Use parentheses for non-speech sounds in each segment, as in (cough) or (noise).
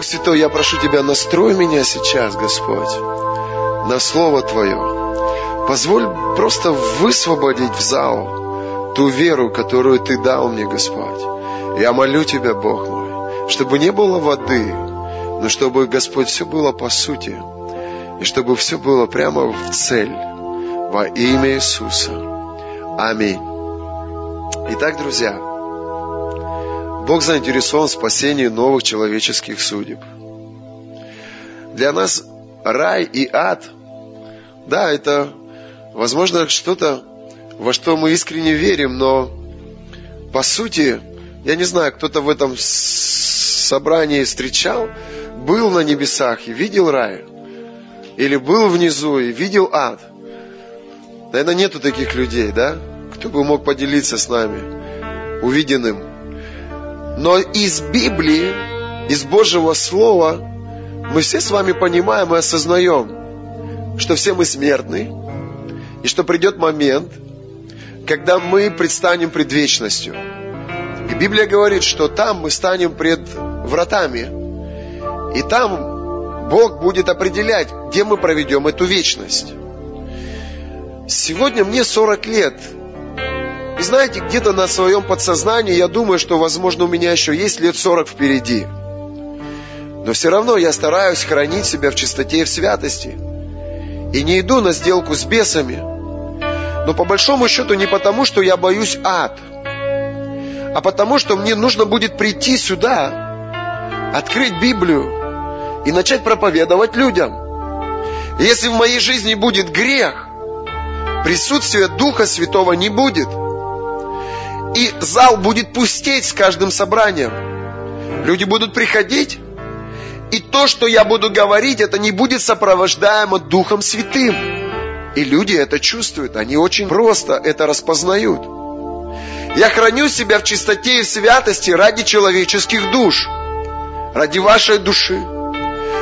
Дух Святой, я прошу Тебя, настрой меня сейчас, Господь, на Слово Твое. Позволь просто высвободить в зал ту веру, которую Ты дал мне, Господь. Я молю Тебя, Бог мой, чтобы не было воды, но чтобы, Господь, все было по сути, и чтобы все было прямо в цель, во имя Иисуса. Аминь. Итак, друзья, Бог заинтересован в спасении новых человеческих судеб. Для нас рай и ад, да, это, возможно, что-то, во что мы искренне верим, но по сути, я не знаю, кто-то в этом собрании встречал, был на небесах и видел рай, или был внизу и видел ад. Наверное, нету таких людей, да? Кто бы мог поделиться с нами увиденным. Но из Библии, из Божьего Слова мы все с вами понимаем и осознаем, что все мы смертны, и что придет момент, когда мы предстанем пред вечностью. И Библия говорит, что там мы станем пред вратами, и там Бог будет определять, где мы проведем эту вечность. Сегодня мне 40 лет. И знаете, где-то на своем подсознании я думаю, что, возможно, у меня еще есть лет 40 впереди. Но все равно я стараюсь хранить себя в чистоте и в святости. И не иду на сделку с бесами. Но по большому счету не потому, что я боюсь ад, а потому, что мне нужно будет прийти сюда, открыть Библию и начать проповедовать людям. Если в моей жизни будет грех, присутствия Духа Святого не будет. И зал будет пустеть с каждым собранием. Люди будут приходить, и то, что я буду говорить, это не будет сопровождаемо Духом Святым. И люди это чувствуют, они очень просто это распознают. Я храню себя в чистоте и в святости ради человеческих душ, ради вашей души,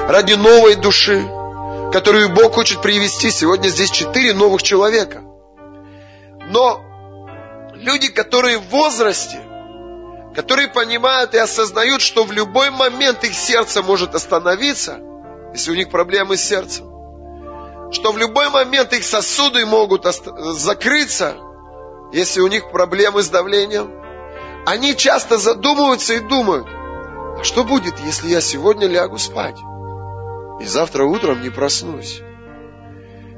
ради новой души, которую Бог хочет привести. Сегодня здесь четыре новых человека. Но люди, которые в возрасте, которые понимают и осознают, что в любой момент их сердце может остановиться, если у них проблемы с сердцем, что в любой момент их сосуды могут закрыться, если у них проблемы с давлением, они часто задумываются и думают, а что будет, если я сегодня лягу спать? и завтра утром не проснусь.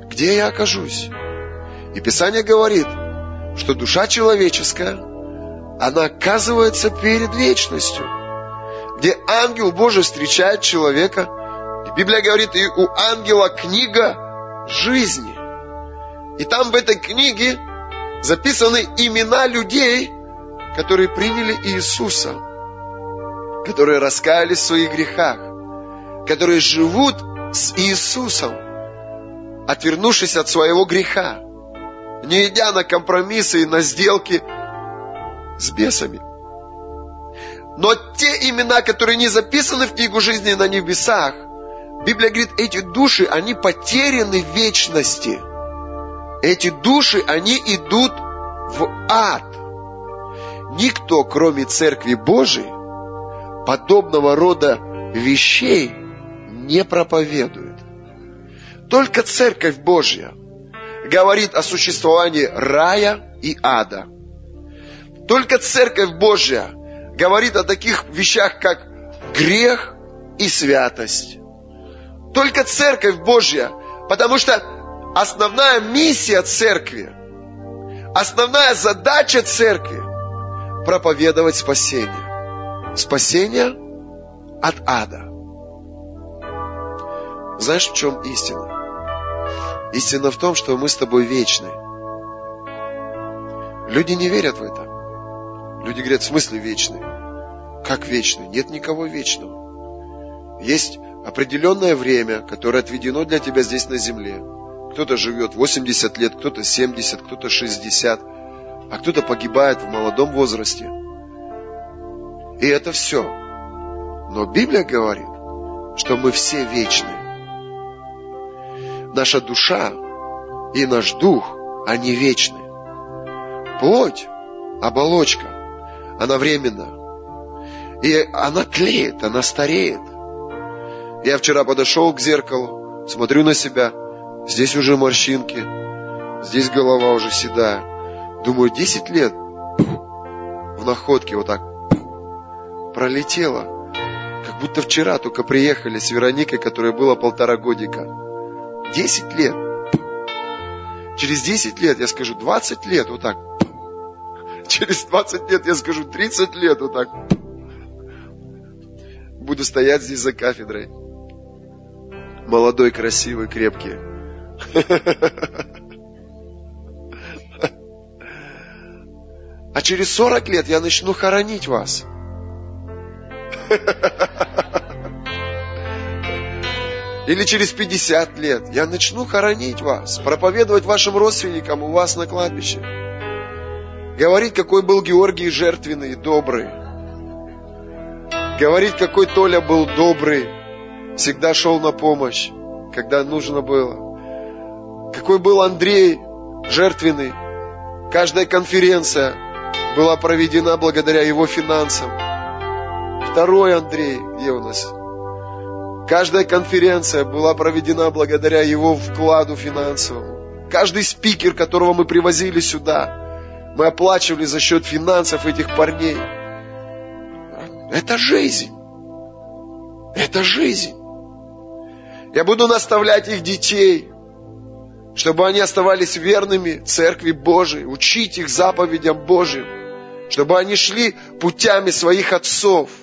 Где я окажусь? И Писание говорит, что душа человеческая, она оказывается перед вечностью, где ангел Божий встречает человека. И Библия говорит, и у ангела книга жизни. И там в этой книге записаны имена людей, которые приняли Иисуса, которые раскаялись в своих грехах, которые живут с Иисусом, отвернувшись от своего греха, не идя на компромиссы и на сделки с бесами. Но те имена, которые не записаны в книгу жизни на небесах, Библия говорит, эти души, они потеряны в вечности. Эти души, они идут в ад. Никто, кроме Церкви Божией, подобного рода вещей не проповедует. Только Церковь Божья говорит о существовании рая и ада. Только Церковь Божья говорит о таких вещах, как грех и святость. Только Церковь Божья, потому что основная миссия Церкви, основная задача Церкви – проповедовать спасение. Спасение от ада. Знаешь, в чем истина? Истина в том, что мы с тобой вечны. Люди не верят в это. Люди говорят, в смысле вечный? Как вечный? Нет никого вечного. Есть определенное время, которое отведено для тебя здесь на земле. Кто-то живет 80 лет, кто-то 70, кто-то 60, а кто-то погибает в молодом возрасте. И это все. Но Библия говорит, что мы все вечны наша душа и наш дух, они вечны. Плоть, оболочка, она временна. И она тлеет, она стареет. Я вчера подошел к зеркалу, смотрю на себя, здесь уже морщинки, здесь голова уже седая. Думаю, 10 лет в находке вот так пролетело. Как будто вчера только приехали с Вероникой, которой было полтора годика. 10 лет. Через 10 лет я скажу 20 лет вот так. Через 20 лет я скажу 30 лет вот так. Буду стоять здесь за кафедрой. Молодой, красивый, крепкий. А через 40 лет я начну хоронить вас. Или через 50 лет я начну хоронить вас, проповедовать вашим родственникам у вас на кладбище. Говорить, какой был Георгий жертвенный и добрый. Говорить, какой Толя был добрый, всегда шел на помощь, когда нужно было. Какой был Андрей жертвенный. Каждая конференция была проведена благодаря его финансам. Второй Андрей, где у нас? Каждая конференция была проведена благодаря его вкладу финансовому. Каждый спикер, которого мы привозили сюда, мы оплачивали за счет финансов этих парней. Это жизнь. Это жизнь. Я буду наставлять их детей, чтобы они оставались верными Церкви Божией, учить их заповедям Божьим, чтобы они шли путями своих отцов –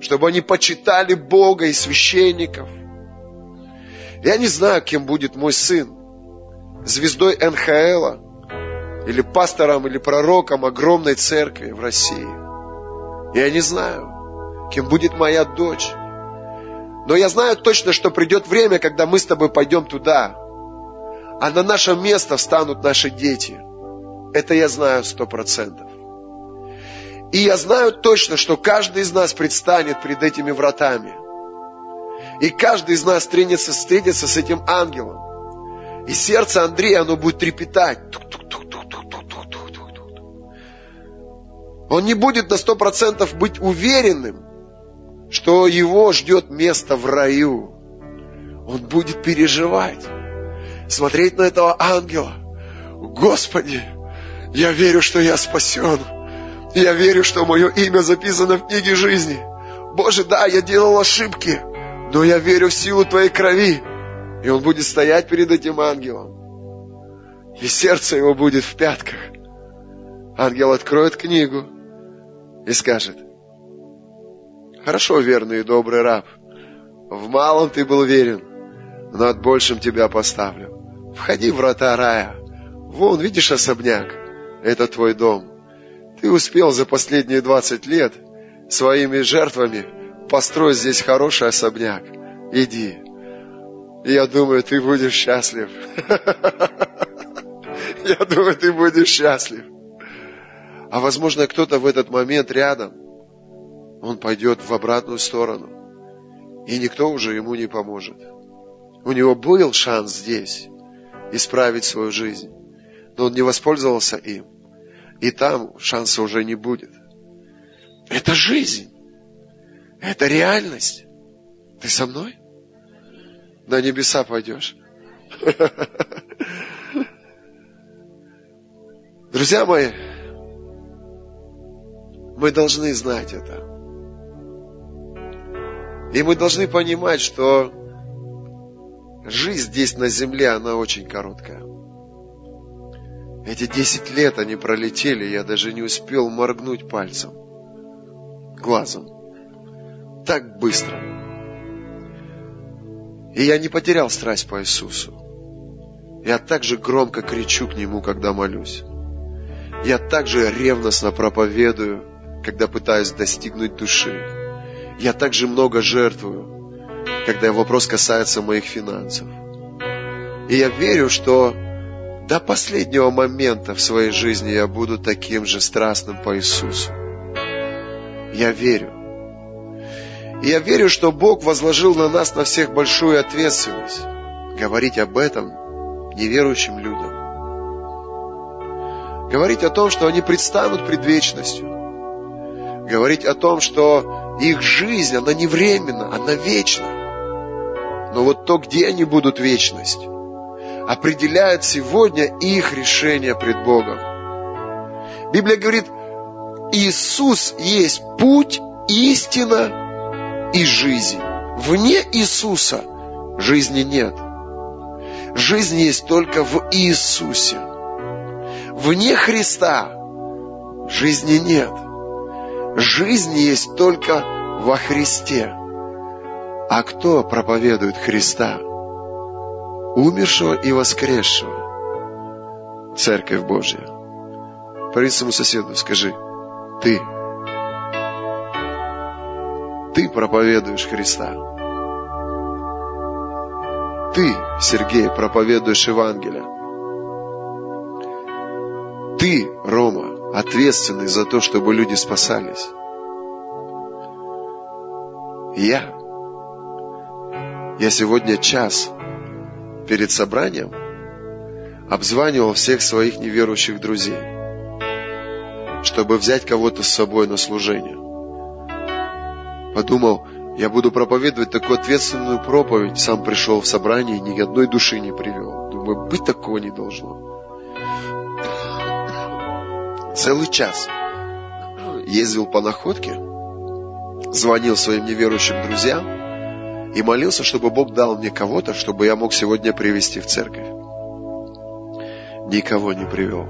чтобы они почитали Бога и священников. Я не знаю, кем будет мой сын. Звездой НХЛа или пастором или пророком огромной церкви в России. Я не знаю, кем будет моя дочь. Но я знаю точно, что придет время, когда мы с тобой пойдем туда, а на наше место встанут наши дети. Это я знаю сто процентов. И я знаю точно, что каждый из нас предстанет перед этими вратами. И каждый из нас встретится, встретится с этим ангелом. И сердце Андрея, оно будет трепетать. Он не будет на сто процентов быть уверенным, что его ждет место в раю. Он будет переживать, смотреть на этого ангела. Господи, я верю, что я спасен. Я верю, что мое имя записано в книге жизни. Боже, да, я делал ошибки, но я верю в силу Твоей крови. И он будет стоять перед этим ангелом. И сердце его будет в пятках. Ангел откроет книгу и скажет, Хорошо, верный и добрый раб, в малом ты был верен, но над большим тебя поставлю. Входи в врата рая. Вон, видишь особняк? Это твой дом. Ты успел за последние 20 лет своими жертвами построить здесь хороший особняк. Иди. И я думаю, ты будешь счастлив. (laughs) Я думаю, ты будешь счастлив. А возможно, кто-то в этот момент рядом, он пойдет в обратную сторону. И никто уже ему не поможет. У него был шанс здесь исправить свою жизнь, но он не воспользовался им. И там шанса уже не будет. Это жизнь. Это реальность. Ты со мной? На небеса пойдешь. (laughs) Друзья мои, мы должны знать это. И мы должны понимать, что жизнь здесь на земле, она очень короткая. Эти десять лет они пролетели, я даже не успел моргнуть пальцем, глазом. Так быстро. И я не потерял страсть по Иисусу. Я так же громко кричу к Нему, когда молюсь. Я так же ревностно проповедую, когда пытаюсь достигнуть души. Я так же много жертвую, когда вопрос касается моих финансов. И я верю, что до последнего момента в своей жизни я буду таким же страстным по Иисусу. Я верю. И я верю, что Бог возложил на нас, на всех большую ответственность говорить об этом неверующим людям. Говорить о том, что они предстанут пред вечностью. Говорить о том, что их жизнь, она не временна, она вечна. Но вот то, где они будут вечность, определяет сегодня их решение пред Богом. Библия говорит, Иисус есть путь, истина и жизнь. Вне Иисуса жизни нет. Жизнь есть только в Иисусе. Вне Христа жизни нет. Жизнь есть только во Христе. А кто проповедует Христа? Умершего и воскресшего. Церковь Божья. Парень своему соседу, скажи, ты. Ты проповедуешь Христа. Ты, Сергей, проповедуешь Евангелие. Ты, Рома, ответственный за то, чтобы люди спасались. Я. Я сегодня час перед собранием обзванивал всех своих неверующих друзей, чтобы взять кого-то с собой на служение. Подумал, я буду проповедовать такую ответственную проповедь. Сам пришел в собрание и ни одной души не привел. Думаю, быть такого не должно. Целый час ездил по находке, звонил своим неверующим друзьям и молился, чтобы Бог дал мне кого-то, чтобы я мог сегодня привести в церковь. Никого не привел.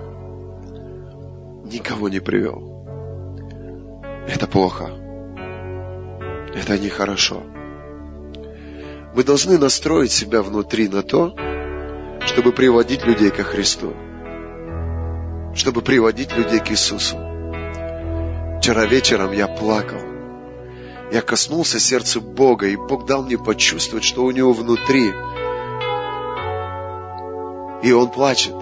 Никого не привел. Это плохо. Это нехорошо. Мы должны настроить себя внутри на то, чтобы приводить людей ко Христу. Чтобы приводить людей к Иисусу. Вчера вечером я плакал. Я коснулся сердца Бога, и Бог дал мне почувствовать, что у Него внутри. И Он плачет,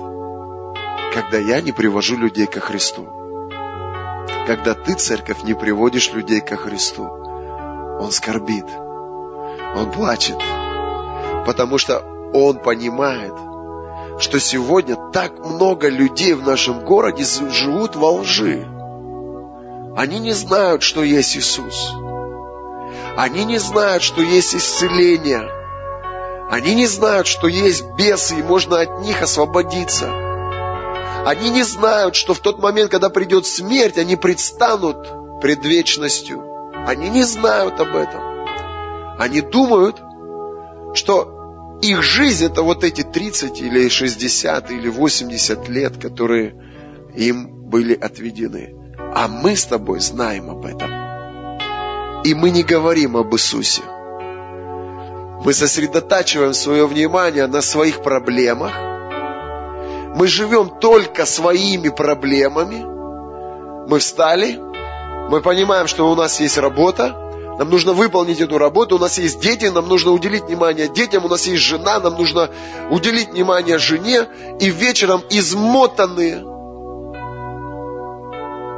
когда я не привожу людей ко Христу. Когда ты, церковь, не приводишь людей ко Христу. Он скорбит. Он плачет. Потому что он понимает, что сегодня так много людей в нашем городе живут во лжи. Они не знают, что есть Иисус. Они не знают, что есть исцеление. Они не знают, что есть бесы, и можно от них освободиться. Они не знают, что в тот момент, когда придет смерть, они предстанут пред вечностью. Они не знают об этом. Они думают, что их жизнь это вот эти 30 или 60 или 80 лет, которые им были отведены. А мы с тобой знаем об этом. И мы не говорим об Иисусе. Мы сосредотачиваем свое внимание на своих проблемах. Мы живем только своими проблемами. Мы встали, мы понимаем, что у нас есть работа, нам нужно выполнить эту работу, у нас есть дети, нам нужно уделить внимание детям, у нас есть жена, нам нужно уделить внимание жене, и вечером измотанные,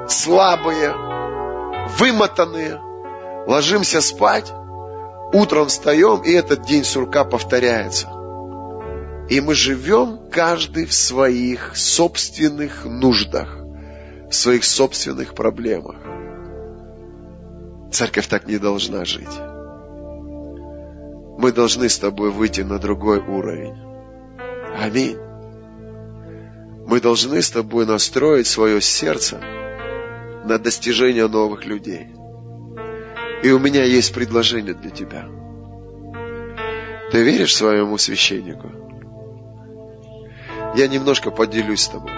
слабые, вымотанные, ложимся спать, утром встаем, и этот день сурка повторяется. И мы живем каждый в своих собственных нуждах, в своих собственных проблемах. Церковь так не должна жить. Мы должны с тобой выйти на другой уровень. Аминь. Мы должны с тобой настроить свое сердце на достижение новых людей. И у меня есть предложение для тебя. Ты веришь своему священнику? Я немножко поделюсь с тобой.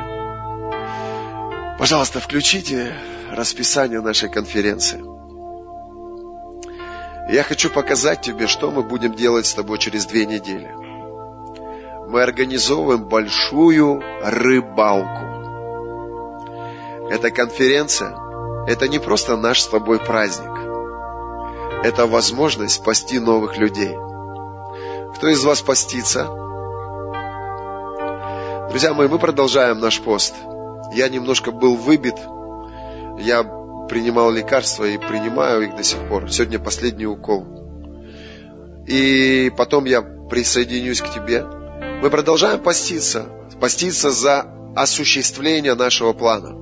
Пожалуйста, включите расписание нашей конференции. Я хочу показать тебе, что мы будем делать с тобой через две недели. Мы организовываем большую рыбалку. Эта конференция – это не просто наш с тобой праздник. Это возможность спасти новых людей. Кто из вас постится? Друзья мои, мы продолжаем наш пост. Я немножко был выбит. Я принимал лекарства и принимаю их до сих пор. Сегодня последний укол. И потом я присоединюсь к тебе. Мы продолжаем поститься. Поститься за осуществление нашего плана.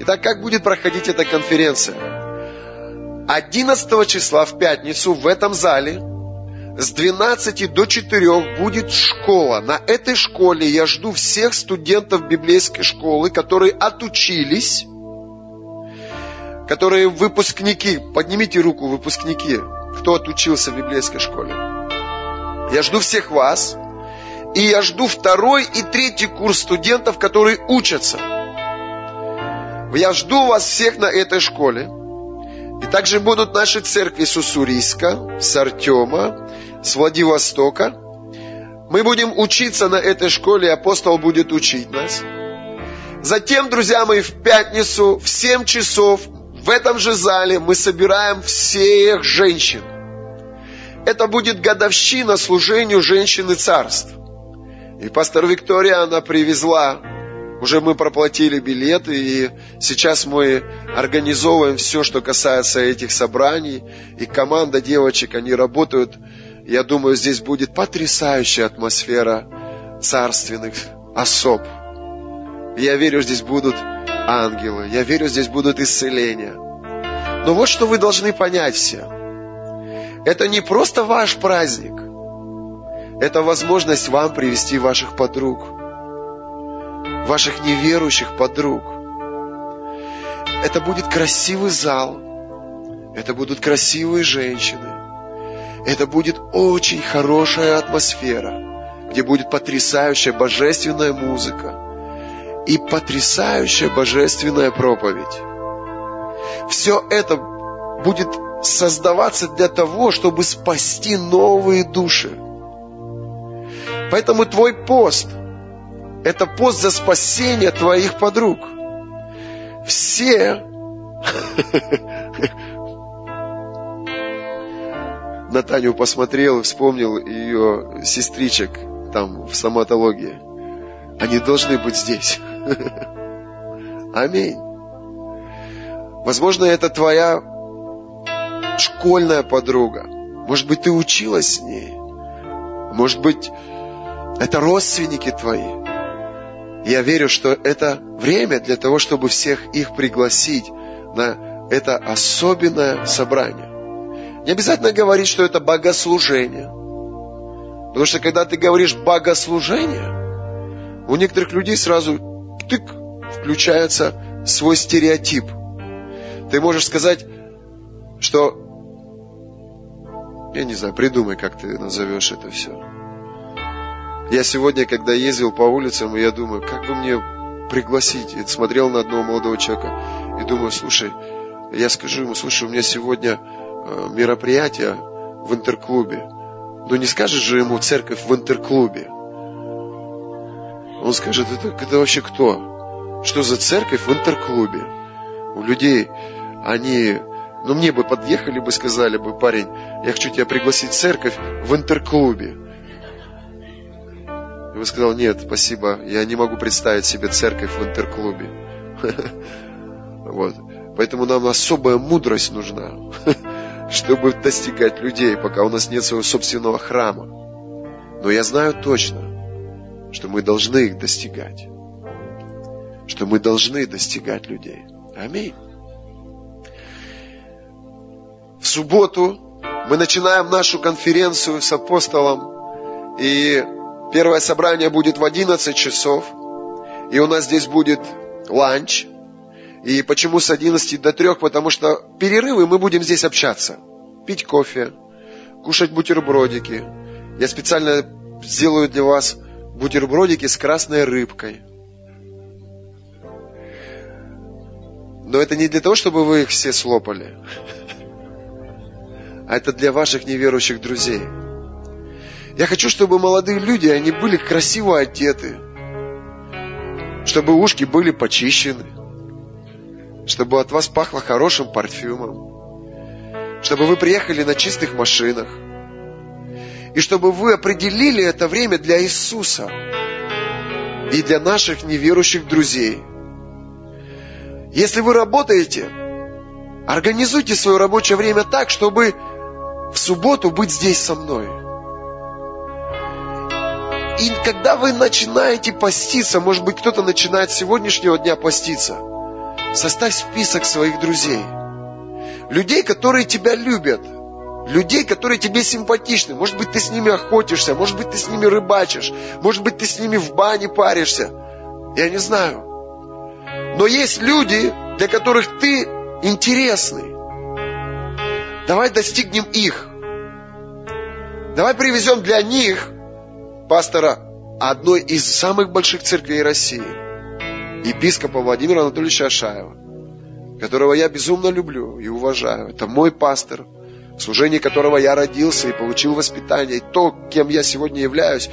Итак, как будет проходить эта конференция? 11 числа в пятницу в этом зале с 12 до 4 будет школа. На этой школе я жду всех студентов библейской школы, которые отучились, которые выпускники. Поднимите руку, выпускники, кто отучился в библейской школе. Я жду всех вас. И я жду второй и третий курс студентов, которые учатся. Я жду вас всех на этой школе. И также будут наши церкви с Уссурийска, с Артема, с Владивостока. Мы будем учиться на этой школе, апостол будет учить нас. Затем, друзья мои, в пятницу в 7 часов в этом же зале мы собираем всех женщин. Это будет годовщина служению женщины царств. И пастор Виктория, она привезла уже мы проплатили билеты, и сейчас мы организовываем все, что касается этих собраний. И команда девочек, они работают. Я думаю, здесь будет потрясающая атмосфера царственных особ. Я верю, здесь будут ангелы. Я верю, здесь будут исцеления. Но вот что вы должны понять все. Это не просто ваш праздник. Это возможность вам привести ваших подруг – ваших неверующих подруг. Это будет красивый зал, это будут красивые женщины, это будет очень хорошая атмосфера, где будет потрясающая божественная музыка и потрясающая божественная проповедь. Все это будет создаваться для того, чтобы спасти новые души. Поэтому твой пост – это пост за спасение твоих подруг. Все на Таню посмотрел и вспомнил ее сестричек там в стоматологии. Они должны быть здесь. Аминь. Возможно, это твоя школьная подруга. Может быть, ты училась с ней. Может быть, это родственники твои. Я верю, что это время для того, чтобы всех их пригласить на это особенное собрание. Не обязательно говорить, что это богослужение. Потому что когда ты говоришь богослужение, у некоторых людей сразу тык, включается свой стереотип. Ты можешь сказать, что я не знаю, придумай, как ты назовешь это все. Я сегодня, когда ездил по улицам, я думаю, как бы мне пригласить. И смотрел на одного молодого человека и думаю, слушай, я скажу ему, слушай, у меня сегодня э, мероприятие в интерклубе. Ну не скажешь же ему церковь в интерклубе. Он скажет, это, это вообще кто? Что за церковь в интерклубе? У людей, они, ну мне бы подъехали бы, сказали бы, парень, я хочу тебя пригласить в церковь в интерклубе. Он сказал, нет, спасибо, я не могу представить себе церковь в интерклубе. (laughs) Вот. Поэтому нам особая мудрость нужна, (laughs) чтобы достигать людей, пока у нас нет своего собственного храма. Но я знаю точно, что мы должны их достигать. Что мы должны достигать людей. Аминь. В субботу мы начинаем нашу конференцию с апостолом. И Первое собрание будет в 11 часов. И у нас здесь будет ланч. И почему с 11 до 3? Потому что перерывы мы будем здесь общаться. Пить кофе, кушать бутербродики. Я специально сделаю для вас бутербродики с красной рыбкой. Но это не для того, чтобы вы их все слопали. А это для ваших неверующих друзей. Я хочу, чтобы молодые люди, они были красиво одеты, чтобы ушки были почищены, чтобы от вас пахло хорошим парфюмом, чтобы вы приехали на чистых машинах, и чтобы вы определили это время для Иисуса и для наших неверующих друзей. Если вы работаете, организуйте свое рабочее время так, чтобы в субботу быть здесь со мной – и когда вы начинаете поститься, может быть, кто-то начинает с сегодняшнего дня поститься, составь список своих друзей. Людей, которые тебя любят, людей, которые тебе симпатичны. Может быть, ты с ними охотишься, может быть, ты с ними рыбачишь, может быть, ты с ними в бане паришься. Я не знаю. Но есть люди, для которых ты интересный. Давай достигнем их. Давай привезем для них пастора одной из самых больших церквей России, епископа Владимира Анатольевича Ашаева, которого я безумно люблю и уважаю. Это мой пастор, в служении которого я родился и получил воспитание. И то, кем я сегодня являюсь,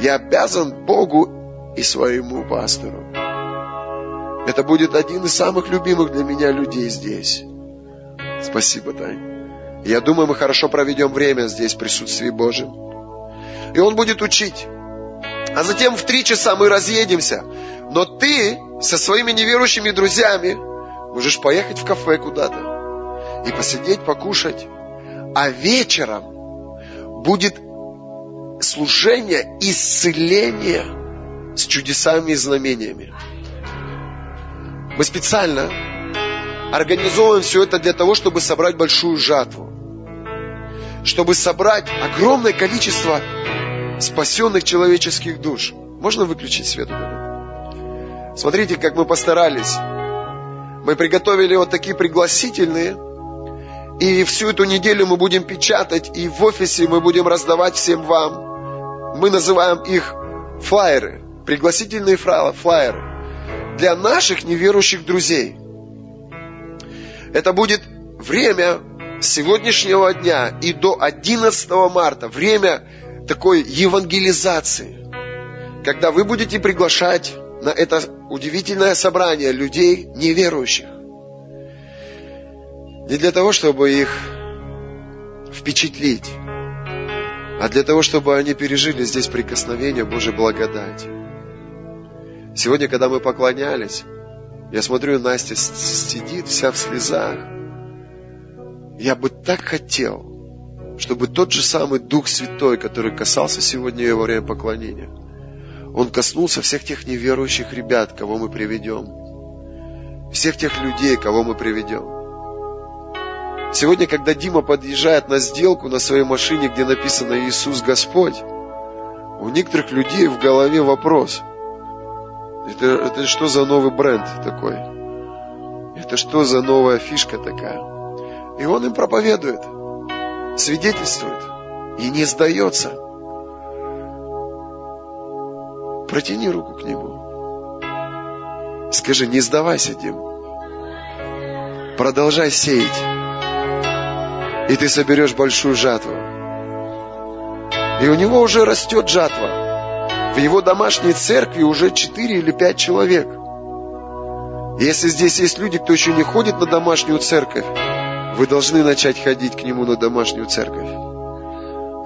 я обязан Богу и своему пастору. Это будет один из самых любимых для меня людей здесь. Спасибо, Тань. Я думаю, мы хорошо проведем время здесь в присутствии Божьем. И Он будет учить. А затем в три часа мы разъедемся. Но ты со своими неверующими друзьями можешь поехать в кафе куда-то и посидеть, покушать. А вечером будет служение исцеления с чудесами и знамениями. Мы специально организовываем все это для того, чтобы собрать большую жатву. Чтобы собрать огромное количество спасенных человеческих душ. Можно выключить свет? Смотрите, как мы постарались. Мы приготовили вот такие пригласительные. И всю эту неделю мы будем печатать, и в офисе мы будем раздавать всем вам. Мы называем их флайеры, пригласительные флайеры для наших неверующих друзей. Это будет время сегодняшнего дня и до 11 марта, время такой евангелизации, когда вы будете приглашать на это удивительное собрание людей неверующих. Не для того, чтобы их впечатлить, а для того, чтобы они пережили здесь прикосновение Божьей благодати. Сегодня, когда мы поклонялись, я смотрю, Настя сидит вся в слезах. Я бы так хотел, чтобы тот же самый Дух Святой, который касался сегодня ее во время поклонения, он коснулся всех тех неверующих ребят, кого мы приведем, всех тех людей, кого мы приведем. Сегодня, когда Дима подъезжает на сделку на своей машине, где написано «Иисус Господь», у некоторых людей в голове вопрос – это, это что за новый бренд такой? Это что за новая фишка такая? И он им проповедует, свидетельствует и не сдается. Протяни руку к нему. Скажи, не сдавайся, Дим. Продолжай сеять. И ты соберешь большую жатву. И у него уже растет жатва. В его домашней церкви уже четыре или пять человек. Если здесь есть люди, кто еще не ходит на домашнюю церковь, вы должны начать ходить к нему на домашнюю церковь.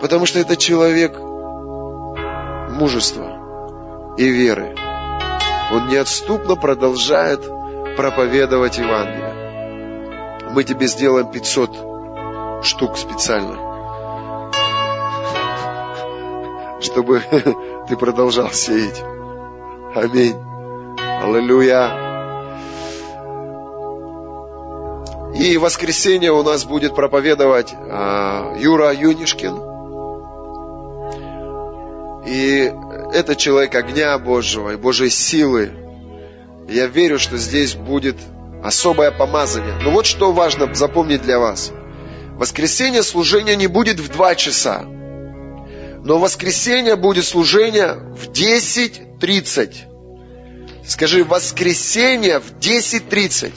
Потому что это человек мужества и веры. Он неотступно продолжает проповедовать Евангелие. Мы тебе сделаем 500 штук специально, (laughs) чтобы (laughs) ты продолжал сеять. Аминь. Аллилуйя. И в воскресенье у нас будет проповедовать а, Юра Юнишкин. И это человек огня Божьего и Божьей силы. Я верю, что здесь будет особое помазание. Но вот что важно запомнить для вас. Воскресенье служение не будет в два часа. Но воскресенье будет служение в 10.30. Скажи, воскресенье в 10.30.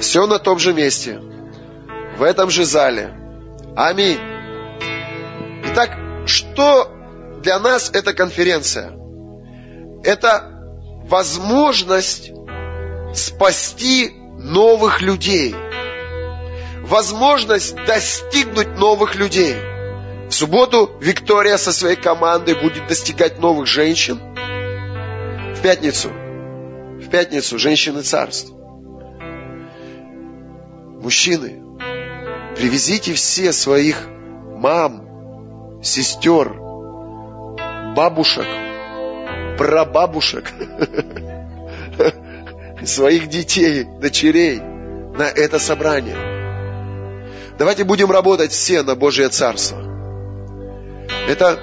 Все на том же месте. В этом же зале. Аминь. Итак, что для нас эта конференция? Это возможность спасти новых людей. Возможность достигнуть новых людей – в субботу Виктория со своей командой будет достигать новых женщин. В пятницу. В пятницу женщины царств. Мужчины, привезите все своих мам, сестер, бабушек, прабабушек, (laughs) своих детей, дочерей на это собрание. Давайте будем работать все на Божье Царство. Это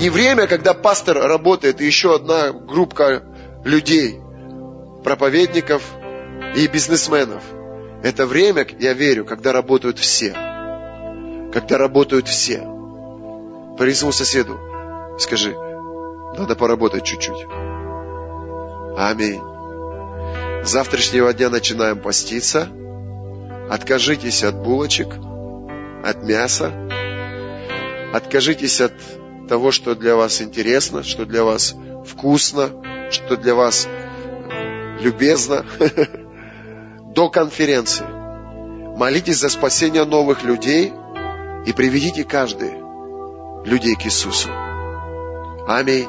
не время, когда пастор работает и еще одна группа людей, проповедников и бизнесменов. Это время, я верю, когда работают все. Когда работают все. Своему соседу скажи, надо поработать чуть-чуть. Аминь. С завтрашнего дня начинаем поститься. Откажитесь от булочек, от мяса. Откажитесь от того, что для вас интересно, что для вас вкусно, что для вас любезно. (laughs) До конференции. Молитесь за спасение новых людей и приведите каждый людей к Иисусу. Аминь.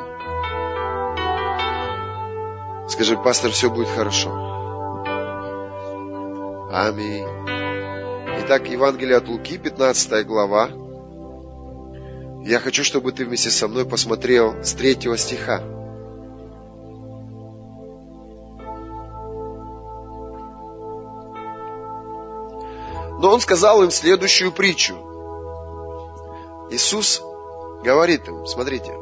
Скажи, пастор, все будет хорошо. Аминь. Итак, Евангелие от Луки, 15 глава. Я хочу, чтобы ты вместе со мной посмотрел с третьего стиха. Но он сказал им следующую притчу. Иисус говорит им, смотрите,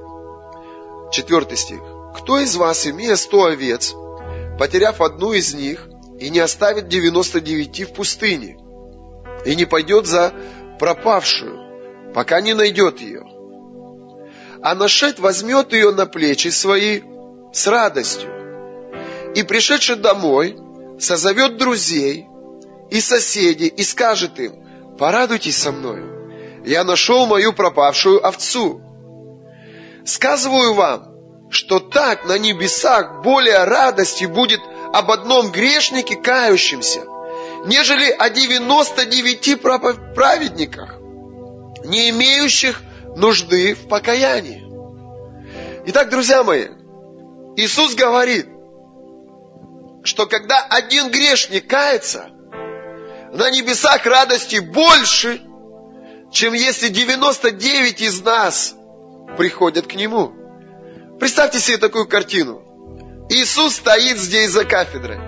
четвертый стих. Кто из вас, имея сто овец, потеряв одну из них, и не оставит девяносто девяти в пустыне, и не пойдет за пропавшую, пока не найдет ее? А нашед возьмет ее на плечи свои с радостью. И пришедший домой, созовет друзей и соседей и скажет им, порадуйтесь со мною, я нашел мою пропавшую овцу. Сказываю вам, что так на небесах более радости будет об одном грешнике кающемся, нежели о девяносто девяти праведниках, не имеющих нужды в покаянии. Итак, друзья мои, Иисус говорит, что когда один грешник кается, на небесах радости больше, чем если 99 из нас приходят к Нему. Представьте себе такую картину. Иисус стоит здесь за кафедрой.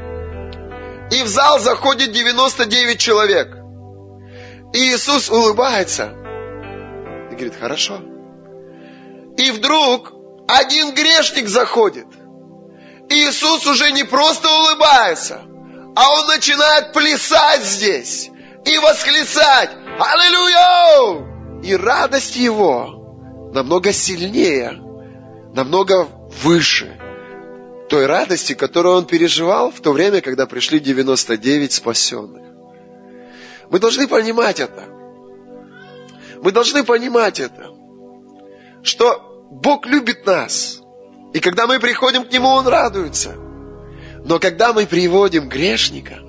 И в зал заходит 99 человек. И Иисус улыбается. И говорит, хорошо. И вдруг один грешник заходит. И Иисус уже не просто улыбается, а Он начинает плясать здесь и восклицать «Аллилуйя!» И радость Его намного сильнее намного выше той радости, которую он переживал в то время, когда пришли 99 спасенных. Мы должны понимать это. Мы должны понимать это, что Бог любит нас. И когда мы приходим к Нему, Он радуется. Но когда мы приводим грешника,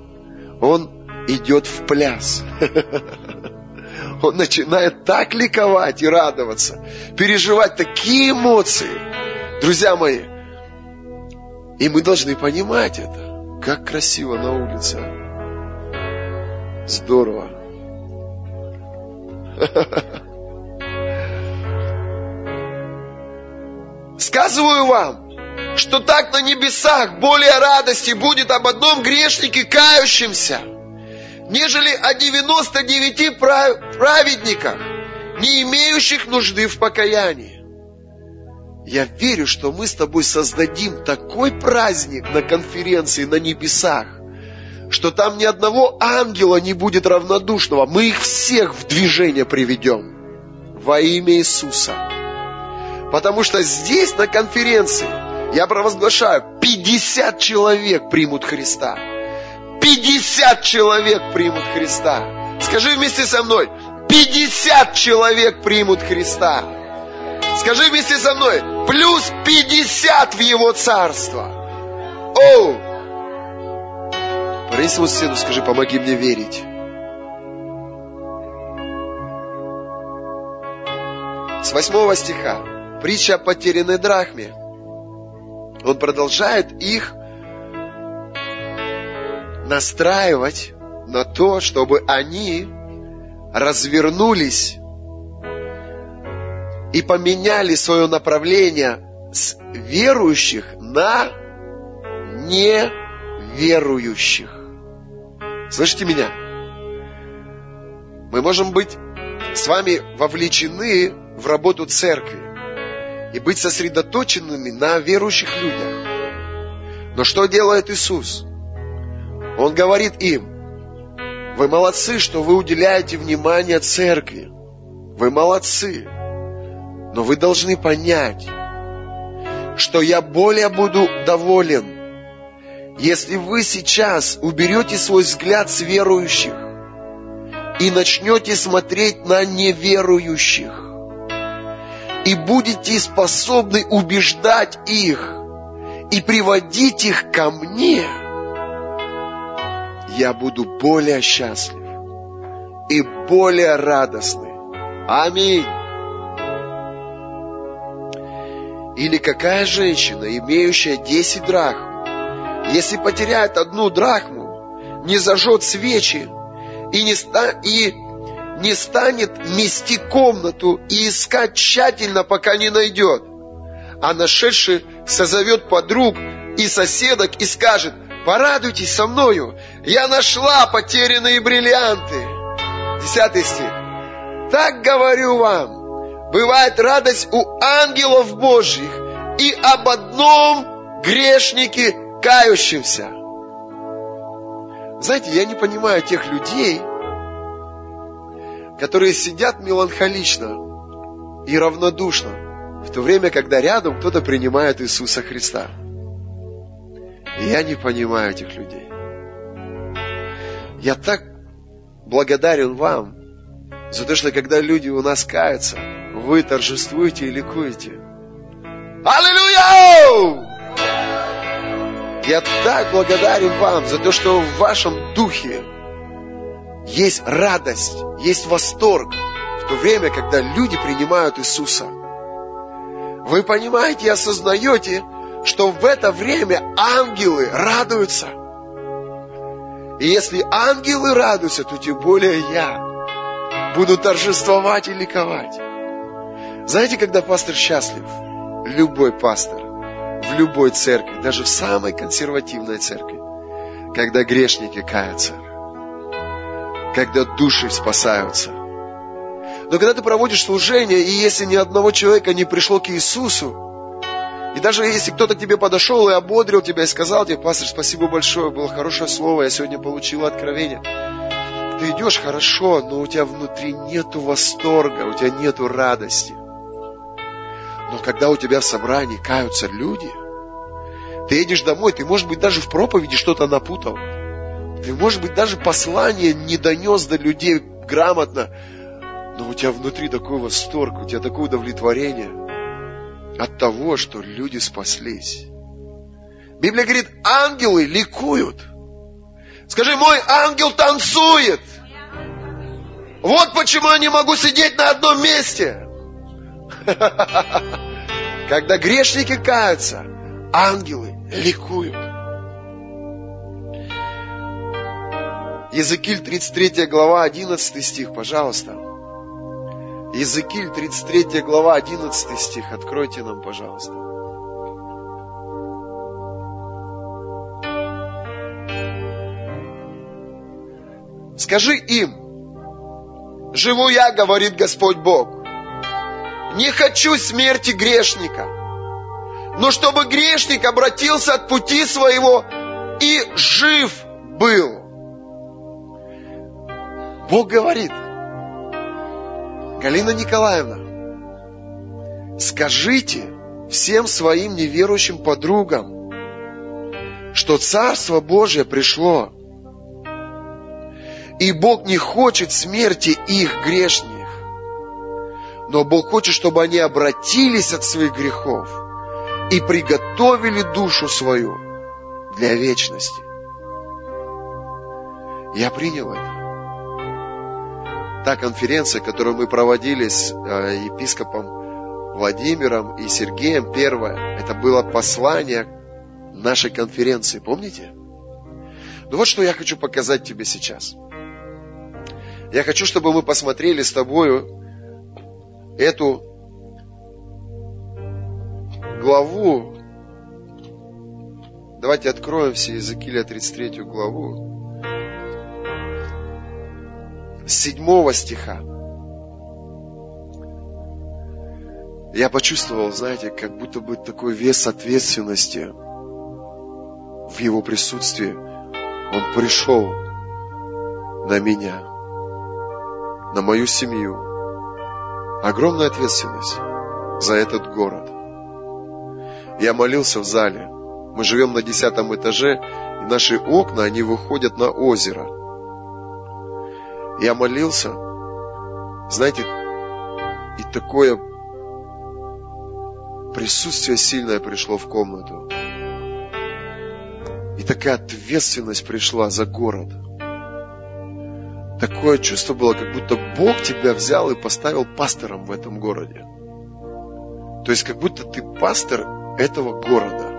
Он идет в пляс. (laughs) Он начинает так ликовать и радоваться, переживать такие эмоции – Друзья мои, и мы должны понимать это. Как красиво на улице. Здорово. (laughs) Сказываю вам, что так на небесах более радости будет об одном грешнике кающемся, нежели о 99 праведниках, не имеющих нужды в покаянии. Я верю, что мы с тобой создадим такой праздник на конференции на небесах, что там ни одного ангела не будет равнодушного. Мы их всех в движение приведем во имя Иисуса. Потому что здесь, на конференции, я провозглашаю, 50 человек примут Христа. 50 человек примут Христа. Скажи вместе со мной, 50 человек примут Христа. Скажи вместе со мной, плюс 50 в его царство. Оу! Прысь вот сыну, скажи, помоги мне верить. С восьмого стиха. Притча о потерянной драхме. Он продолжает их настраивать на то, чтобы они развернулись и поменяли свое направление с верующих на неверующих. Слышите меня? Мы можем быть с вами вовлечены в работу церкви и быть сосредоточенными на верующих людях. Но что делает Иисус? Он говорит им, вы молодцы, что вы уделяете внимание церкви. Вы молодцы. Но вы должны понять, что я более буду доволен, если вы сейчас уберете свой взгляд с верующих и начнете смотреть на неверующих и будете способны убеждать их и приводить их ко мне, я буду более счастлив и более радостный. Аминь. Или какая женщина, имеющая 10 драхм, если потеряет одну драхму, не зажжет свечи и не, ста, и не станет мести комнату и искать тщательно, пока не найдет, а нашедший созовет подруг и соседок и скажет, порадуйтесь со мною, я нашла потерянные бриллианты. Десятый стих. Так говорю вам, бывает радость у ангелов Божьих и об одном грешнике кающемся. Знаете, я не понимаю тех людей, которые сидят меланхолично и равнодушно, в то время, когда рядом кто-то принимает Иисуса Христа. И я не понимаю этих людей. Я так благодарен вам за то, что когда люди у нас каются, вы торжествуете и ликуете. Аллилуйя! Я так благодарен вам за то, что в вашем духе есть радость, есть восторг в то время, когда люди принимают Иисуса. Вы понимаете и осознаете, что в это время ангелы радуются. И если ангелы радуются, то тем более я буду торжествовать и ликовать. Знаете, когда пастор счастлив? Любой пастор в любой церкви, даже в самой консервативной церкви, когда грешники каются, когда души спасаются. Но когда ты проводишь служение, и если ни одного человека не пришло к Иисусу, и даже если кто-то к тебе подошел и ободрил тебя и сказал тебе, пастор, спасибо большое, было хорошее слово, я сегодня получил откровение. Ты идешь хорошо, но у тебя внутри нету восторга, у тебя нету радости. Но когда у тебя в собрании каются люди, ты едешь домой, ты, может быть, даже в проповеди что-то напутал. Ты, может быть, даже послание не донес до людей грамотно, но у тебя внутри такой восторг, у тебя такое удовлетворение от того, что люди спаслись. Библия говорит, ангелы ликуют. Скажи, мой ангел танцует. Вот почему я не могу сидеть на одном месте. (laughs) Когда грешники каются, ангелы ликуют. Языкиль 33 глава 11 стих, пожалуйста. Языкиль 33 глава 11 стих. Откройте нам, пожалуйста. Скажи им, живу я, говорит Господь Бог, не хочу смерти грешника, но чтобы грешник обратился от пути своего и жив был. Бог говорит, Галина Николаевна, скажите всем своим неверующим подругам, что Царство Божие пришло, и Бог не хочет смерти их грешных. Но Бог хочет, чтобы они обратились от своих грехов и приготовили душу свою для вечности. Я принял это. Та конференция, которую мы проводили с э, епископом Владимиром и Сергеем, первая, это было послание нашей конференции, помните? Ну вот что я хочу показать тебе сейчас. Я хочу, чтобы мы посмотрели с тобою эту главу, давайте откроем все Иезекииля 33 главу, седьмого стиха. Я почувствовал, знаете, как будто бы такой вес ответственности в его присутствии. Он пришел на меня, на мою семью. Огромная ответственность за этот город. Я молился в зале. Мы живем на десятом этаже, и наши окна, они выходят на озеро. Я молился, знаете, и такое присутствие сильное пришло в комнату. И такая ответственность пришла за город. Такое чувство было, как будто Бог тебя взял и поставил пастором в этом городе. То есть, как будто ты пастор этого города.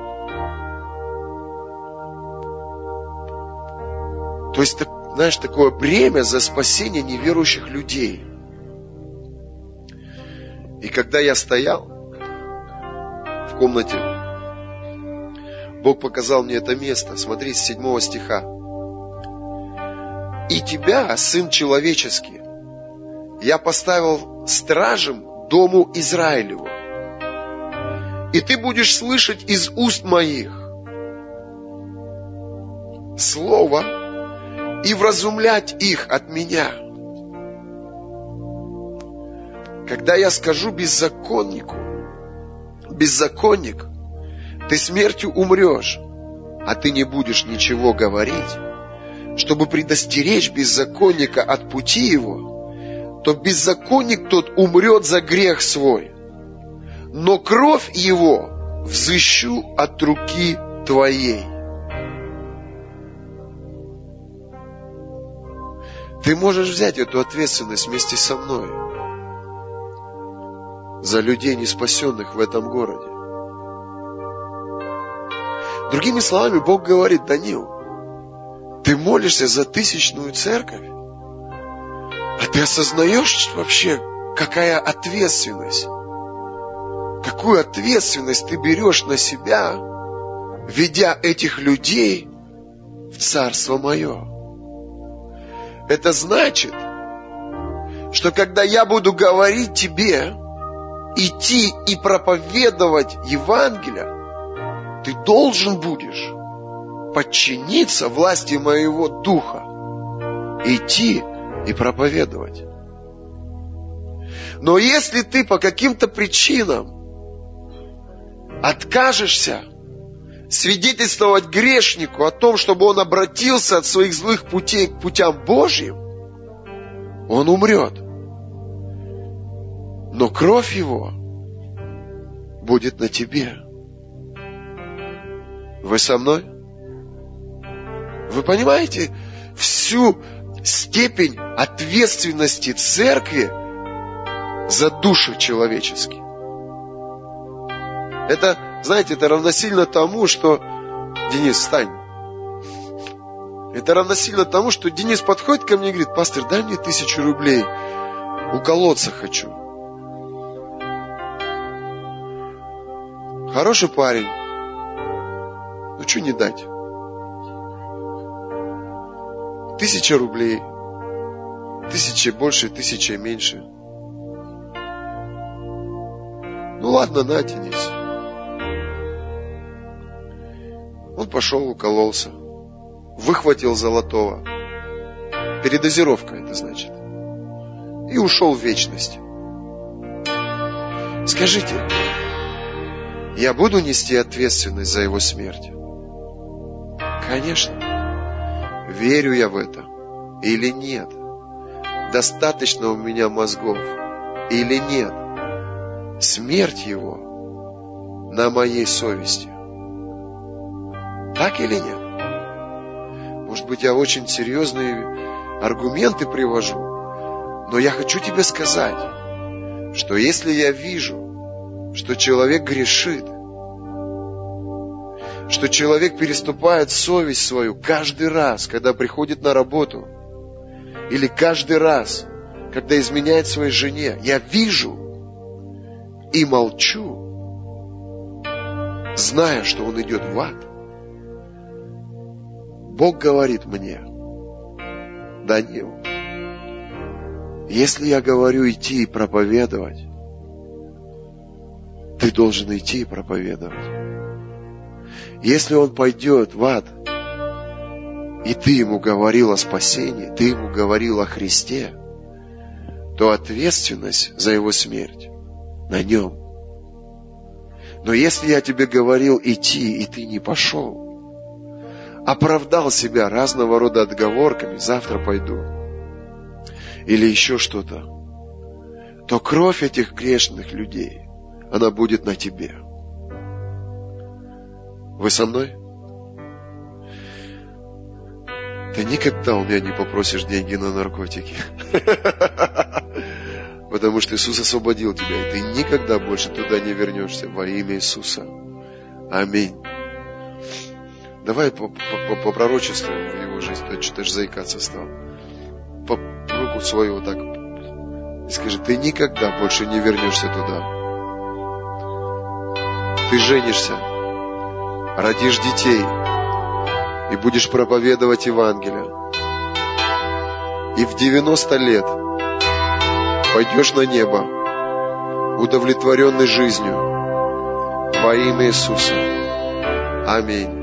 То есть, знаешь, такое бремя за спасение неверующих людей. И когда я стоял в комнате, Бог показал мне это место. Смотри, с седьмого стиха. «И тебя, Сын Человеческий, я поставил стражем дому Израилеву, и ты будешь слышать из уст моих слово и вразумлять их от меня. Когда я скажу беззаконнику, беззаконник, ты смертью умрешь, а ты не будешь ничего говорить, чтобы предостеречь беззаконника от пути его, то беззаконник тот умрет за грех свой – но кровь его взыщу от руки твоей. Ты можешь взять эту ответственность вместе со мной за людей, не спасенных в этом городе. Другими словами, Бог говорит, Данил, ты молишься за тысячную церковь, а ты осознаешь вообще, какая ответственность какую ответственность ты берешь на себя, ведя этих людей в Царство Мое. Это значит, что когда я буду говорить тебе, идти и проповедовать Евангелие, ты должен будешь подчиниться власти моего духа, идти и проповедовать. Но если ты по каким-то причинам откажешься свидетельствовать грешнику о том, чтобы он обратился от своих злых путей к путям Божьим, он умрет. Но кровь его будет на тебе. Вы со мной? Вы понимаете всю степень ответственности церкви за души человеческие? Это, знаете, это равносильно тому, что... Денис, встань. Это равносильно тому, что Денис подходит ко мне и говорит, пастор, дай мне тысячу рублей. Уколоться хочу. Хороший парень. Ну, что не дать? Тысяча рублей. Тысяча больше, тысяча меньше. Ну ладно, на, Денис. Он пошел, укололся, выхватил золотого. Передозировка это значит. И ушел в вечность. Скажите, я буду нести ответственность за его смерть? Конечно. Верю я в это или нет? Достаточно у меня мозгов или нет? Смерть его на моей совести. Так или нет? Может быть, я очень серьезные аргументы привожу, но я хочу тебе сказать, что если я вижу, что человек грешит, что человек переступает совесть свою каждый раз, когда приходит на работу, или каждый раз, когда изменяет своей жене, я вижу и молчу, зная, что он идет в ад. Бог говорит мне, Данил, Если я говорю идти и проповедовать, ты должен идти и проповедовать. Если он пойдет в ад, и ты ему говорил о спасении, ты ему говорил о Христе, то ответственность за его смерть на нем. Но если я тебе говорил идти, и ты не пошел, оправдал себя разного рода отговорками, завтра пойду, или еще что-то, то кровь этих грешных людей, она будет на тебе. Вы со мной? Ты никогда у меня не попросишь деньги на наркотики. (laughs) Потому что Иисус освободил тебя, и ты никогда больше туда не вернешься во имя Иисуса. Аминь. Давай попророчествуем в его жизнь. Ты что-то заикаться стал. По руку свою вот так и скажи, ты никогда больше не вернешься туда. Ты женишься, родишь детей – и будешь проповедовать Евангелие. И в 90 лет пойдешь на небо, удовлетворенный жизнью, во имя Иисуса. Аминь.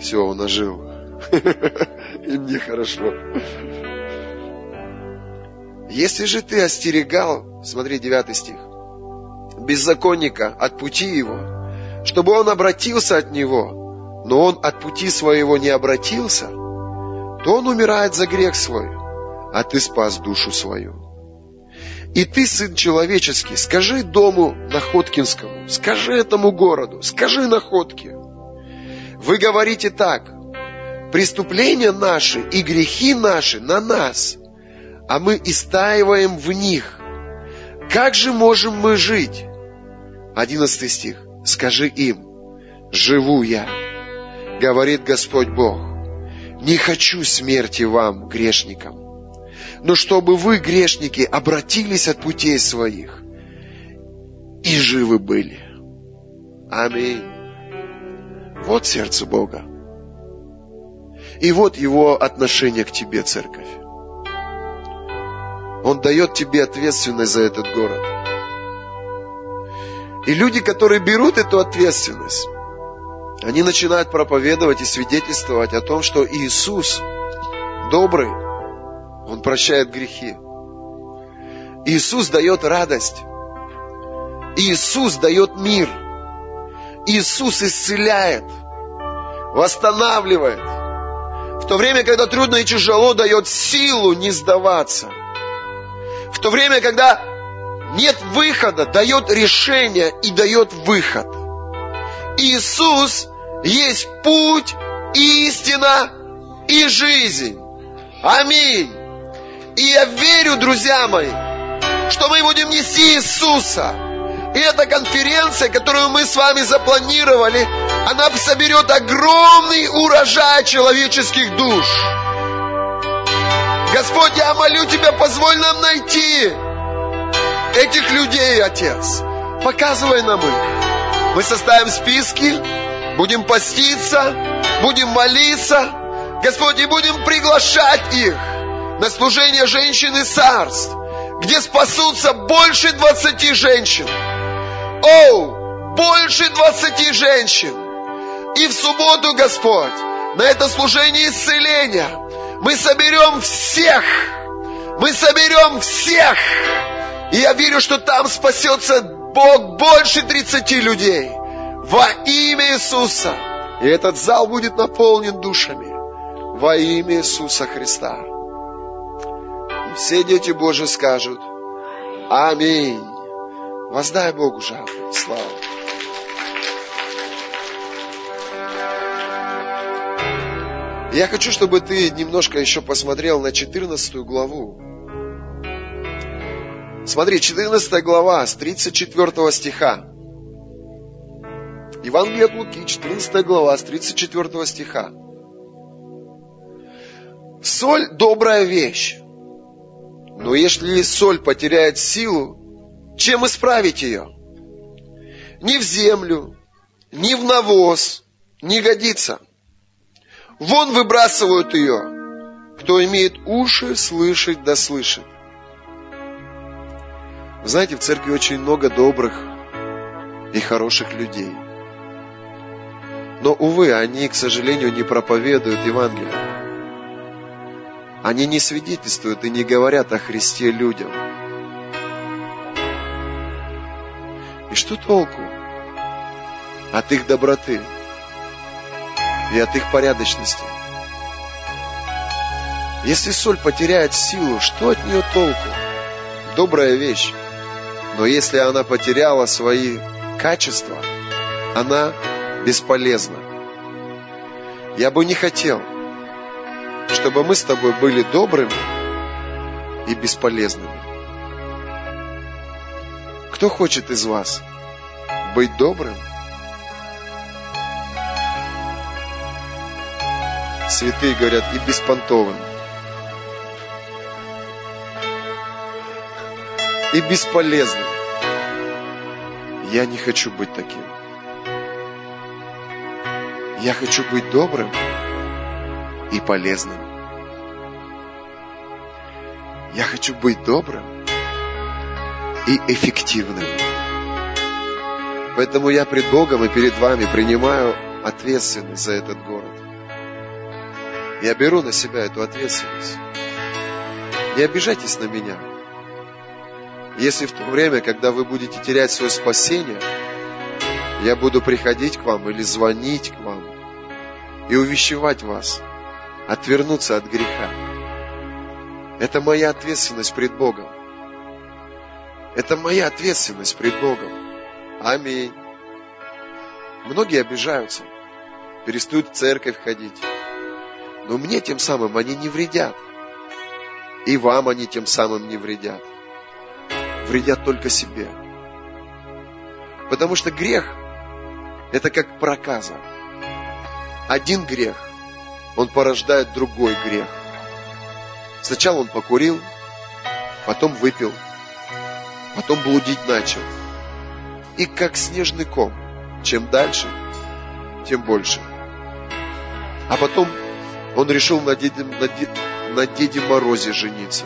Все, он ожил. (laughs) И мне хорошо. Если же ты остерегал, смотри, 9 стих, беззаконника от пути его, чтобы он обратился от него, но он от пути своего не обратился, то он умирает за грех свой, а ты спас душу свою. И ты, сын человеческий, скажи дому Находкинскому, скажи этому городу, скажи Находке. Вы говорите так, преступления наши и грехи наши на нас, а мы истаиваем в них. Как же можем мы жить? Одиннадцатый стих. Скажи им, живу я говорит Господь Бог, не хочу смерти вам, грешникам, но чтобы вы, грешники, обратились от путей своих и живы были. Аминь. Вот сердце Бога. И вот его отношение к тебе, церковь. Он дает тебе ответственность за этот город. И люди, которые берут эту ответственность, они начинают проповедовать и свидетельствовать о том, что Иисус добрый, Он прощает грехи. Иисус дает радость. Иисус дает мир. Иисус исцеляет, восстанавливает. В то время, когда трудно и тяжело, дает силу не сдаваться. В то время, когда нет выхода, дает решение и дает выход. Иисус есть путь, истина и жизнь. Аминь. И я верю, друзья мои, что мы будем нести Иисуса. И эта конференция, которую мы с вами запланировали, она соберет огромный урожай человеческих душ. Господь, я молю Тебя, позволь нам найти этих людей, Отец. Показывай нам их. Мы составим списки, будем поститься, будем молиться, Господь, и будем приглашать их на служение женщин и где спасутся больше двадцати женщин. О, больше двадцати женщин. И в субботу, Господь, на это служение исцеления мы соберем всех, мы соберем всех. И я верю, что там спасется Бог больше 30 людей во имя Иисуса. И этот зал будет наполнен душами во имя Иисуса Христа. И все дети Божьи скажут Аминь. Воздай Богу жалобу. Слава. Я хочу, чтобы ты немножко еще посмотрел на 14 главу. Смотри, 14 глава с 34 стиха. Евангелие от Луки, 14 глава, с 34 стиха. Соль – добрая вещь. Но если соль потеряет силу, чем исправить ее? Ни в землю, ни в навоз не годится. Вон выбрасывают ее. Кто имеет уши, слышать да слышит. Знаете, в церкви очень много добрых и хороших людей. Но, увы, они, к сожалению, не проповедуют Евангелие. Они не свидетельствуют и не говорят о Христе людям. И что толку от их доброты и от их порядочности? Если соль потеряет силу, что от нее толку? Добрая вещь. Но если она потеряла свои качества, она бесполезна. Я бы не хотел, чтобы мы с тобой были добрыми и бесполезными. Кто хочет из вас быть добрым? Святые говорят и беспонтовым. И бесполезным. Я не хочу быть таким. Я хочу быть добрым и полезным. Я хочу быть добрым и эффективным. Поэтому я пред Богом и перед вами принимаю ответственность за этот город. Я беру на себя эту ответственность. Не обижайтесь на меня. Если в то время, когда вы будете терять свое спасение, я буду приходить к вам или звонить к вам и увещевать вас – отвернуться от греха. Это моя ответственность пред Богом. Это моя ответственность пред Богом. Аминь. Многие обижаются, перестают в церковь ходить. Но мне тем самым они не вредят. И вам они тем самым не вредят. Вредят только себе. Потому что грех – это как проказа. Один грех – он порождает другой грех. Сначала он покурил, потом выпил, потом блудить начал. И как снежный ком, чем дальше, тем больше. А потом он решил на Деде, на, Деде, на Деде Морозе жениться.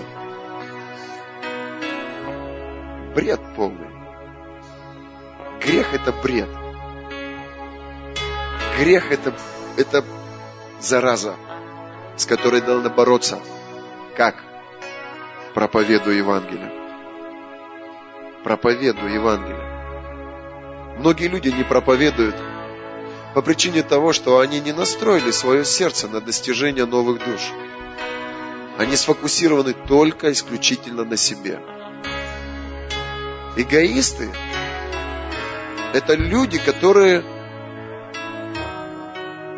Бред полный. Грех это бред. Грех это, это зараза, с которой надо бороться. Как? Проповедуя Евангелие. Проповедуя Евангелие. Многие люди не проповедуют по причине того, что они не настроили свое сердце на достижение новых душ. Они сфокусированы только исключительно на себе. Эгоисты – это люди, которые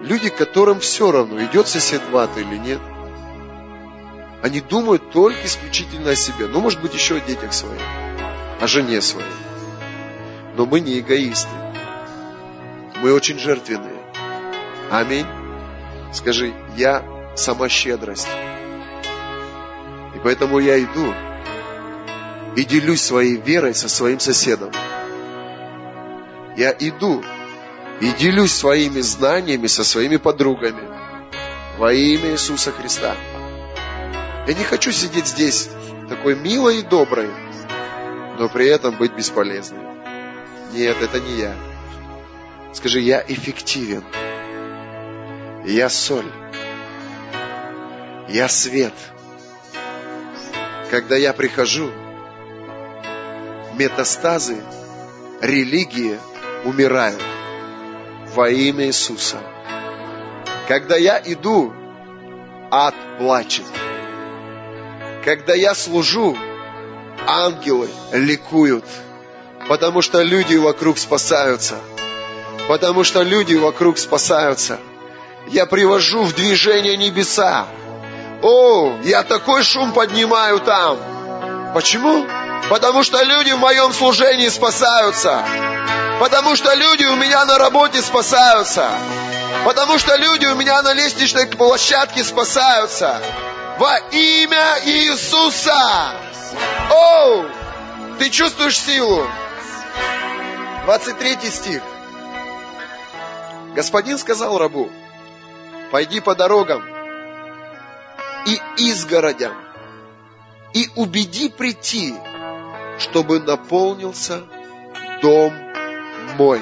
Люди, которым все равно, идет сосед в ад или нет. Они думают только исключительно о себе. Ну, может быть, еще о детях своих, о жене своей. Но мы не эгоисты. Мы очень жертвенные. Аминь. Скажи, я сама щедрость. И поэтому я иду и делюсь своей верой со своим соседом. Я иду и делюсь своими знаниями со своими подругами во имя Иисуса Христа. Я не хочу сидеть здесь такой милой и доброй, но при этом быть бесполезной. Нет, это не я. Скажи, я эффективен. Я соль. Я свет. Когда я прихожу, метастазы религии умирают во имя Иисуса. Когда я иду, ад плачет. Когда я служу, ангелы ликуют, потому что люди вокруг спасаются. Потому что люди вокруг спасаются. Я привожу в движение небеса. О, я такой шум поднимаю там. Почему? Потому что люди в моем служении спасаются. Потому что люди у меня на работе спасаются. Потому что люди у меня на лестничной площадке спасаются. Во имя Иисуса. О, ты чувствуешь силу? 23 стих. Господин сказал рабу, пойди по дорогам и изгородям, и убеди прийти чтобы наполнился дом мой.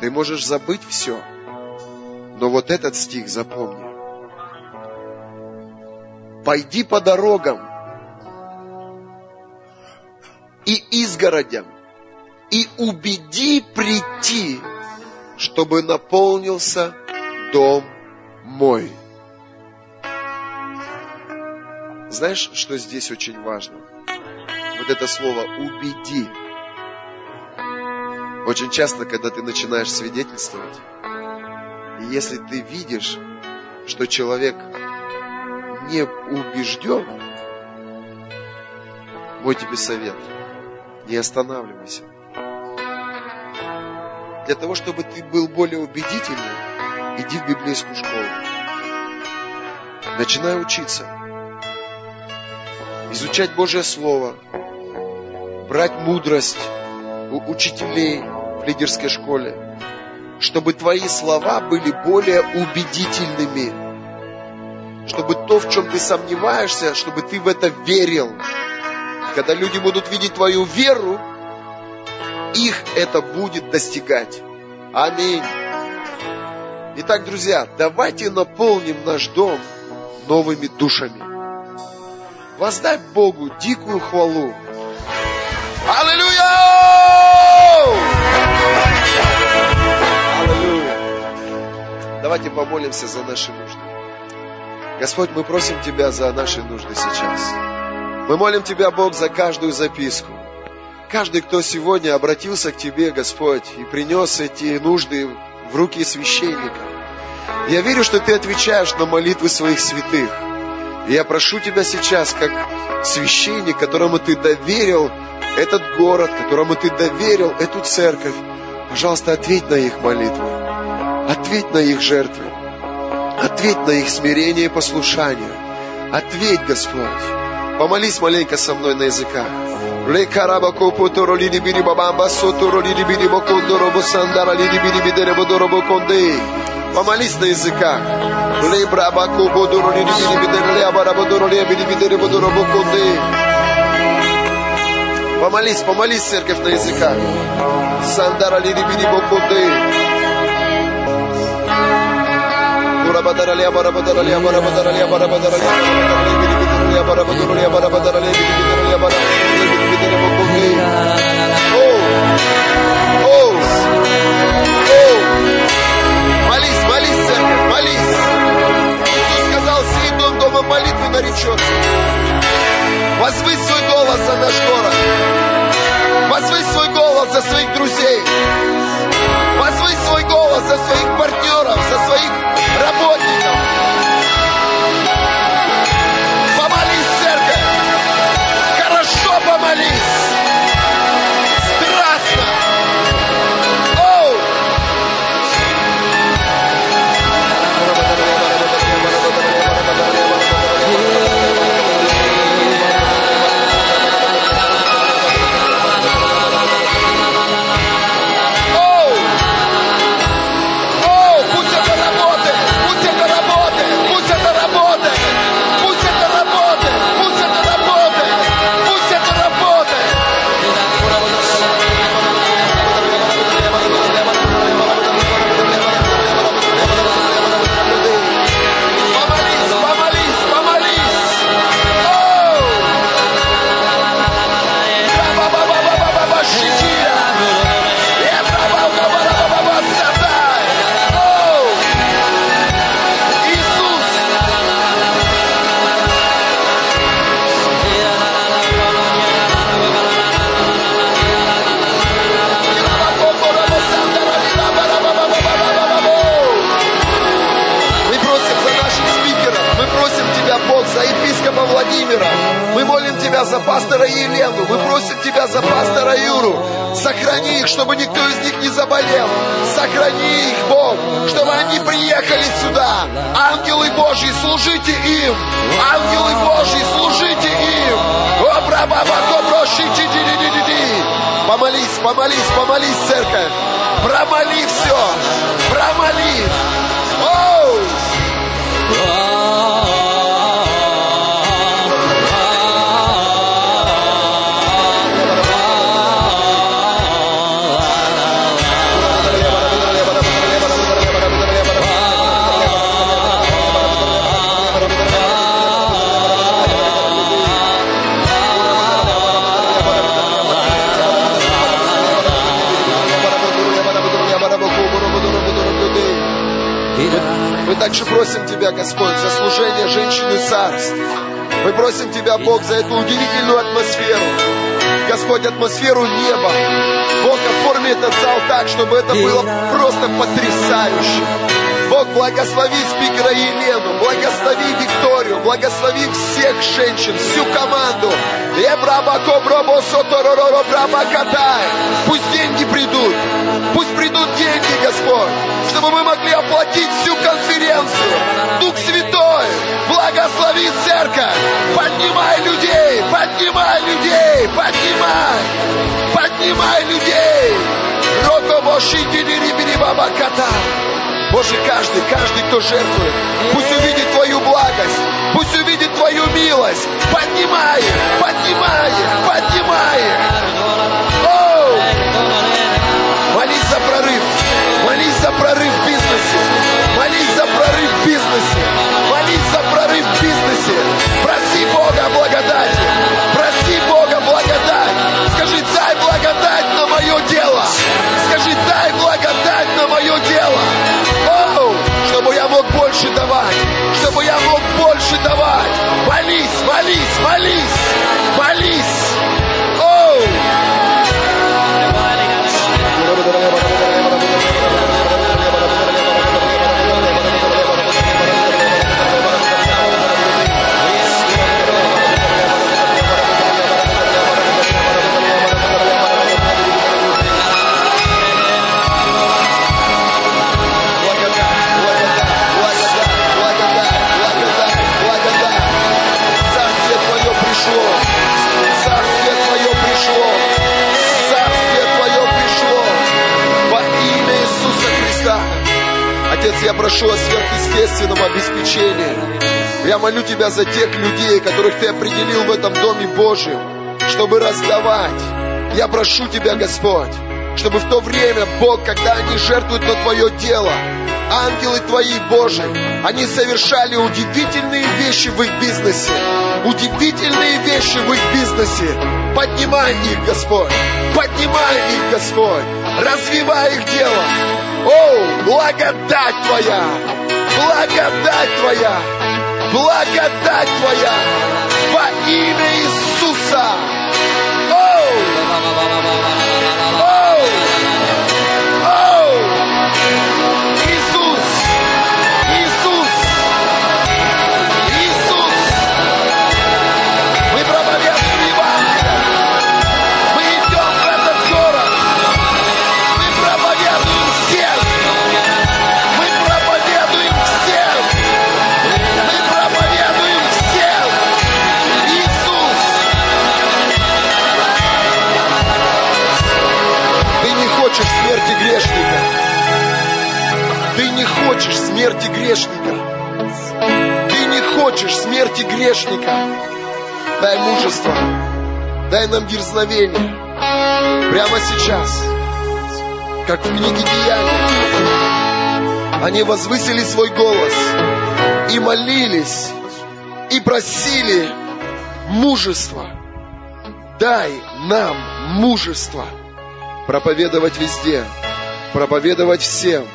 Ты можешь забыть все, но вот этот стих запомни. Пойди по дорогам и изгородям, и убеди прийти, чтобы наполнился дом мой. Знаешь, что здесь очень важно? Вот это слово «убеди». Очень часто, когда ты начинаешь свидетельствовать, и если ты видишь, что человек не убежден, мой тебе совет, не останавливайся. Для того, чтобы ты был более убедительным, иди в библейскую школу. Начинай учиться. Изучать Божье Слово. Брать мудрость у учителей в лидерской школе. Чтобы твои слова были более убедительными. Чтобы то, в чем ты сомневаешься, чтобы ты в это верил. Когда люди будут видеть твою веру, их это будет достигать. Аминь. Итак, друзья, давайте наполним наш дом новыми душами. Воздай Богу дикую хвалу. Аллилуйя! Аллилуйя! Давайте помолимся за наши нужды. Господь, мы просим Тебя за наши нужды сейчас. Мы молим Тебя, Бог, за каждую записку. Каждый, кто сегодня обратился к Тебе, Господь, и принес эти нужды в руки священника. Я верю, что Ты отвечаешь на молитвы своих святых. И я прошу Тебя сейчас, как священник, которому Ты доверил этот город, которому Ты доверил эту церковь, пожалуйста, ответь на их молитвы, ответь на их жертвы, ответь на их смирение и послушание. Ответь, Господь. Помолись маленько со мной на языках. Помолись на языках. Помолись, помолись, церковь, на языках. Сандара ли бiri боконде. Бурабадара ли абара бодора ли Молись, молись, церковь, молись. Иисус сказал, сей дом дома молитвы наречется. Возвысь свой голос за наш город. Возвысь свой голос за своих друзей. Возвысь свой голос за своих партнеров, за своих работников. Пастора Елену, мы просим Тебя за пастора Юру. Сохрани их, чтобы никто из них не заболел. Сохрани их, Бог, чтобы они приехали сюда. Ангелы Божьи, служите им. Ангелы Божьи, служите им. О, браба-ба, добро, щити, ди-ди-ди-ди-ди. Помолись, помолись, помолись, церковь. Промоли все. Промоли. Просим Тебя, Господь, за служение женщины царств. Мы просим Тебя, Бог, за эту удивительную атмосферу. Господь, атмосферу неба. Бог, оформи этот зал так, чтобы это было просто потрясающе. Бог, благослови спикера Елену, благослови Викторию, благослови всех женщин, всю команду. Пусть деньги придут, пусть придут деньги, Господь, чтобы мы могли оплатить всю конференцию. Дух Святой, благослови церковь, поднимай людей, поднимай людей, поднимай, поднимай людей. Рокобоши баба ката. Боже, каждый, каждый, кто жертвует, пусть увидит Твою благость, пусть увидит Твою милость. Поднимай, поднимай, поднимай. Давать, чтобы я мог больше давать. Молись, молись, молись. Прошу о сверхъестественном обеспечении. Я молю Тебя за тех людей, которых Ты определил в этом Доме Божьем, чтобы раздавать. Я прошу Тебя, Господь, чтобы в то время, Бог, когда они жертвуют на Твое дело, ангелы Твои, Божии, они совершали удивительные вещи в их бизнесе. Удивительные вещи в их бизнесе. Поднимай их, Господь. Поднимай их, Господь. Развивай их дело. О, благодать Твоя! Благодать Твоя! Благодать Твоя! Во имя Иисуса! О! О! О! Нам дерзновение. Прямо сейчас. Как в книге Деяний. Они возвысили свой голос и молились, и просили мужества. Дай нам мужество проповедовать везде, проповедовать всем –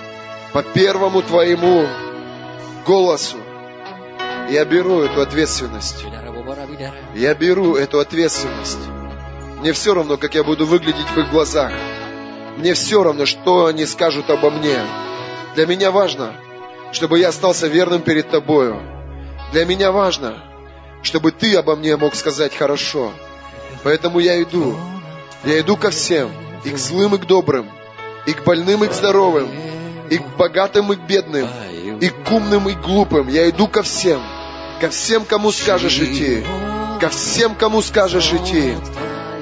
по первому твоему голосу. Я беру эту ответственность. Я беру эту ответственность. Мне все равно, как я буду выглядеть в их глазах. Мне все равно, что они скажут обо мне. Для меня важно, чтобы я остался верным перед тобою. Для меня важно, чтобы ты обо мне мог сказать хорошо. Поэтому я иду. Я иду ко всем. И к злым, и к добрым. И к больным, и к здоровым и к богатым, и к бедным, и к умным, и к глупым. Я иду ко всем, ко всем, кому скажешь идти, ко всем, кому скажешь идти.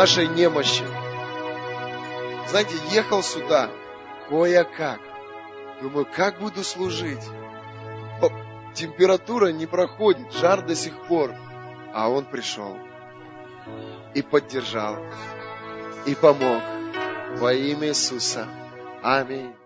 нашей немощи. Знаете, ехал сюда кое-как. Думаю, как буду служить? Температура не проходит, жар до сих пор. А он пришел и поддержал, и помог во имя Иисуса. Аминь.